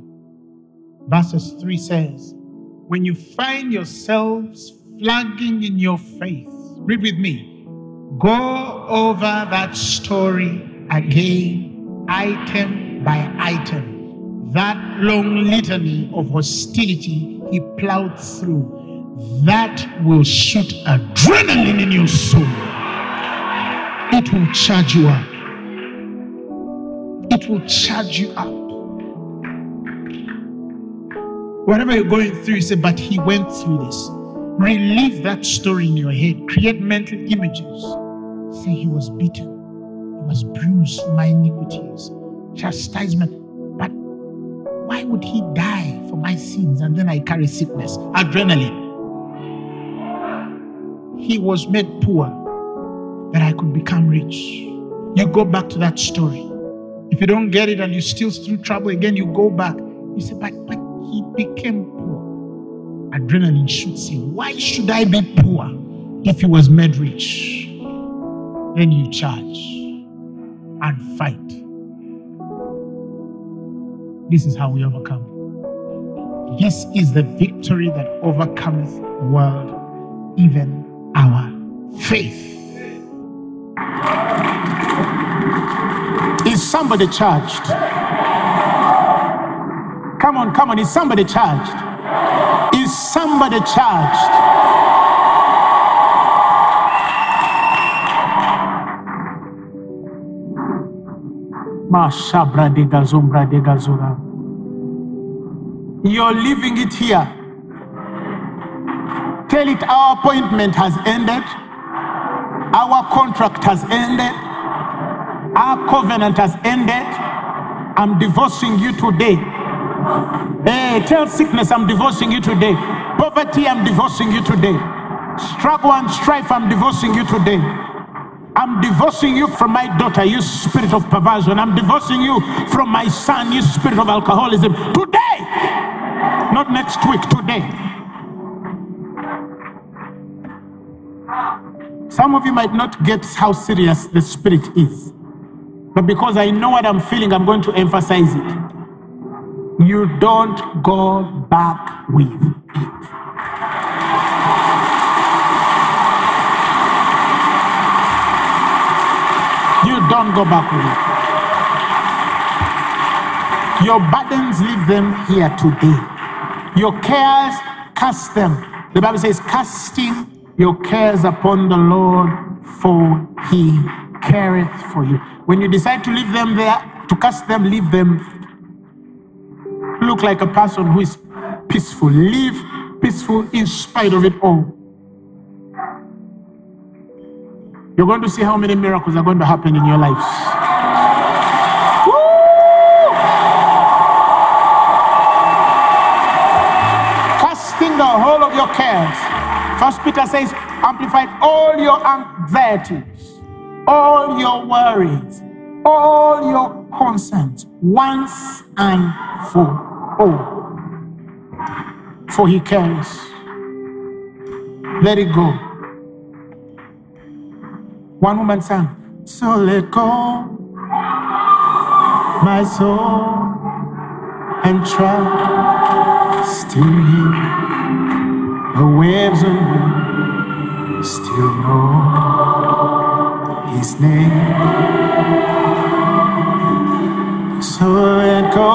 Verses 3 says, When you find yourselves flagging in your faith, read with me, go over that story again, item by item. That long litany of hostility he plowed through, that will shoot adrenaline in your soul. It will charge you up it will charge you up. Whatever you're going through, you say, but he went through this. Relive that story in your head. Create mental images. Say he was beaten, he was bruised for my iniquities, chastisement. But why would he die for my sins and then I carry sickness? Adrenaline. He was made poor that I could become rich. You go back to that story. If you don't get it and you still through trouble again, you go back. You say, but, but he became poor. Adrenaline shoots in. Why should I be poor if he was made rich? Then you charge and fight. This is how we overcome. This is the victory that overcometh the world, even our faith. Is somebody charged? Come on, come on. Is somebody charged? Is somebody charged? You're leaving it here. Tell it our appointment has ended. Our contract has ended. Our covenant has ended. I'm divorcing you today. Hey, tell sickness, I'm divorcing you today. Poverty, I'm divorcing you today. Struggle and strife, I'm divorcing you today. I'm divorcing you from my daughter, you spirit of perversion. I'm divorcing you from my son, you spirit of alcoholism. Today, not next week, today. Some of you might not get how serious the spirit is. But because I know what I'm feeling, I'm going to emphasize it. You don't go back with it. You don't go back with it. Your burdens, leave them here today. Your cares, Cast them. The Bible says, casting your cares upon the Lord, for he careth for you. When you decide to leave them there, to cast them, leave them. Look like a person who is peaceful. Live peaceful in spite of it all. You're going to see how many miracles are going to happen in your lives. Casting the whole of your cares. First Peter says, amplified all your anxieties, all your worries, all your concerns, once and for all. For he cares. Let it go. One woman sang, So let go, my soul, and trust in Him. The waves me still know His name. So let go,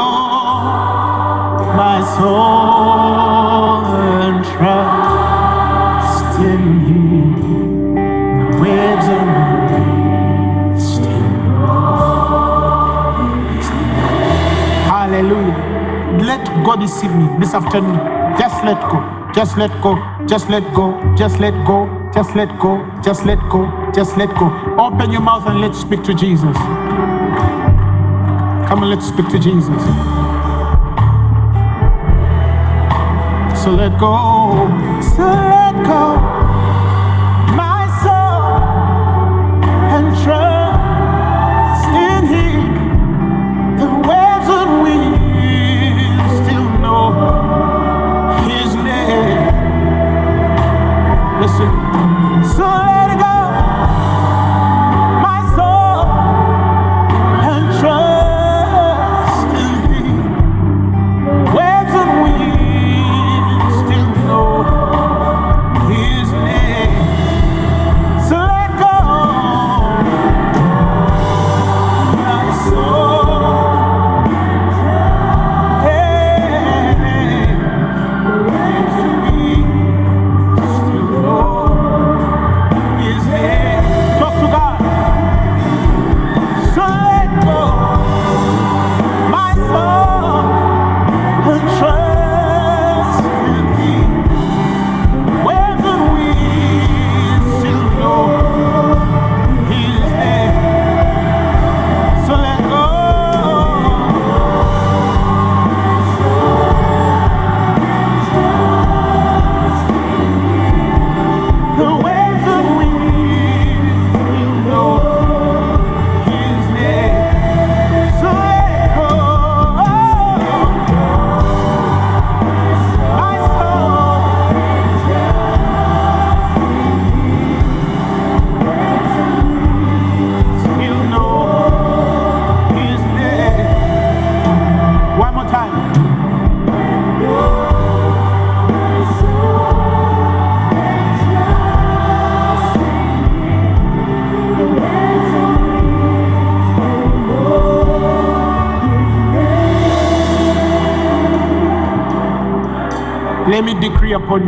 my soul, and trust in Him. The waves name. Hallelujah. Let God deceive me this afternoon. Just let go. Just let go. Just let go. Just let go. Just let go. Just let go. Just let go. Open your mouth and let's speak to Jesus. Come on, let's speak to Jesus. So let go. So let go. My soul and trust in Him. The waves of wind still know His name. Listen. So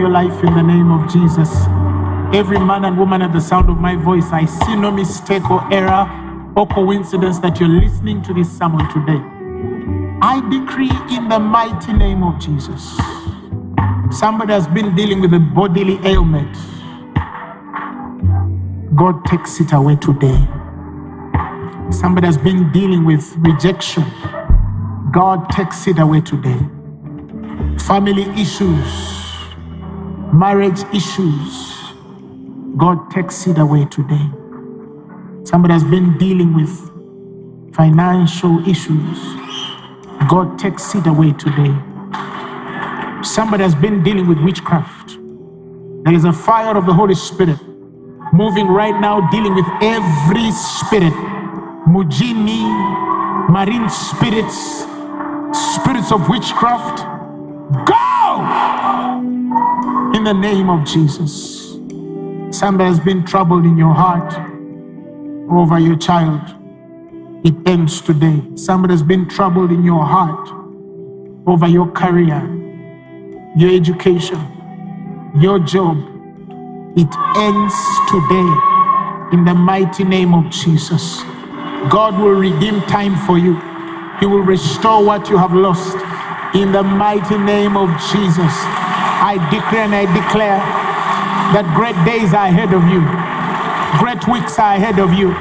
your life in the name of Jesus. Every man and woman at the sound of my voice, I see no mistake or error or coincidence that you're listening to this sermon today. I decree in the mighty name of Jesus. Somebody has been dealing with a bodily ailment. God takes it away today. Somebody has been dealing with rejection. God takes it away today. Family issues, marriage issues. God takes it away today. Somebody has been dealing with financial issues. God takes it away today. Somebody has been dealing with witchcraft. There is a fire of the Holy Spirit moving right now, dealing with every spirit mujini, marine spirits, spirits of witchcraft. Go! The name of Jesus. Somebody has been troubled in your heart over your child. It ends today. Somebody has been troubled in your heart over your career, your education. your job, it ends today in the mighty name of Jesus. God will redeem time for you. He will restore what you have lost in the mighty name of Jesus. I decree and I declare that great days are ahead of you, great weeks are ahead of you,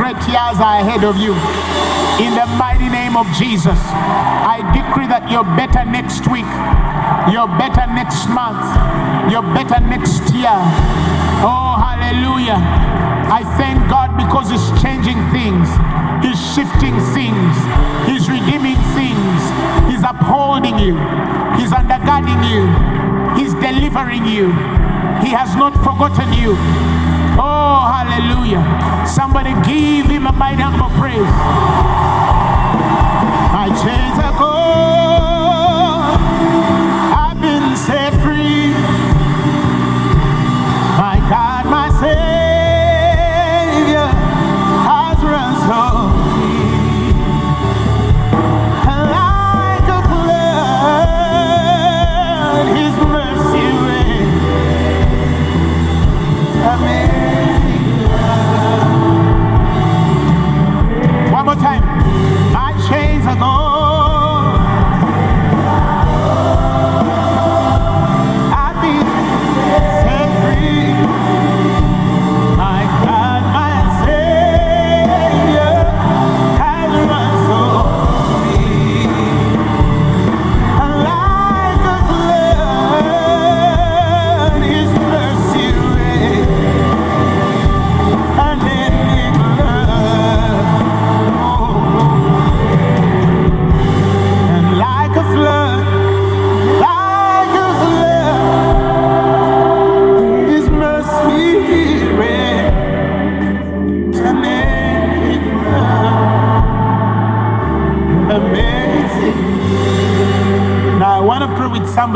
great years are ahead of you. In the mighty name of Jesus, I decree that you're better next week, you're better next month, you're better next year. Oh, hallelujah. I thank God because He's changing things, He's shifting things, He's redeeming things, He's upholding you, He's undergirding you, He's delivering you. He has not forgotten you. Oh, hallelujah. Somebody give Him a mighty hand of praise. My chains are gone.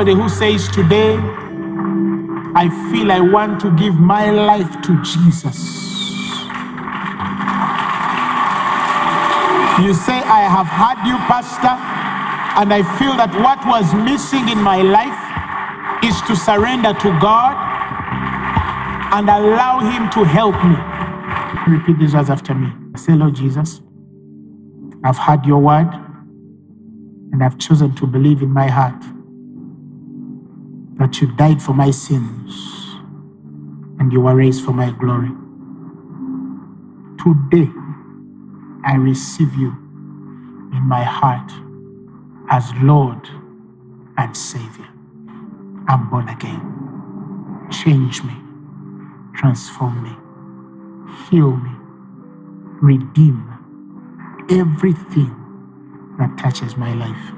Somebody who says today, I feel I want to give my life to Jesus. You say, I have had you, Pastor, and I feel that what was missing in my life is to surrender to God and allow Him to help me. Repeat these words after me. Say, Lord Jesus, I've heard your word and I've chosen to believe in my heart you died for my sins and you were raised for my glory. Today, I receive you in my heart as Lord and Savior. I'm born again. Change me, transform me, heal me, redeem everything that touches my life.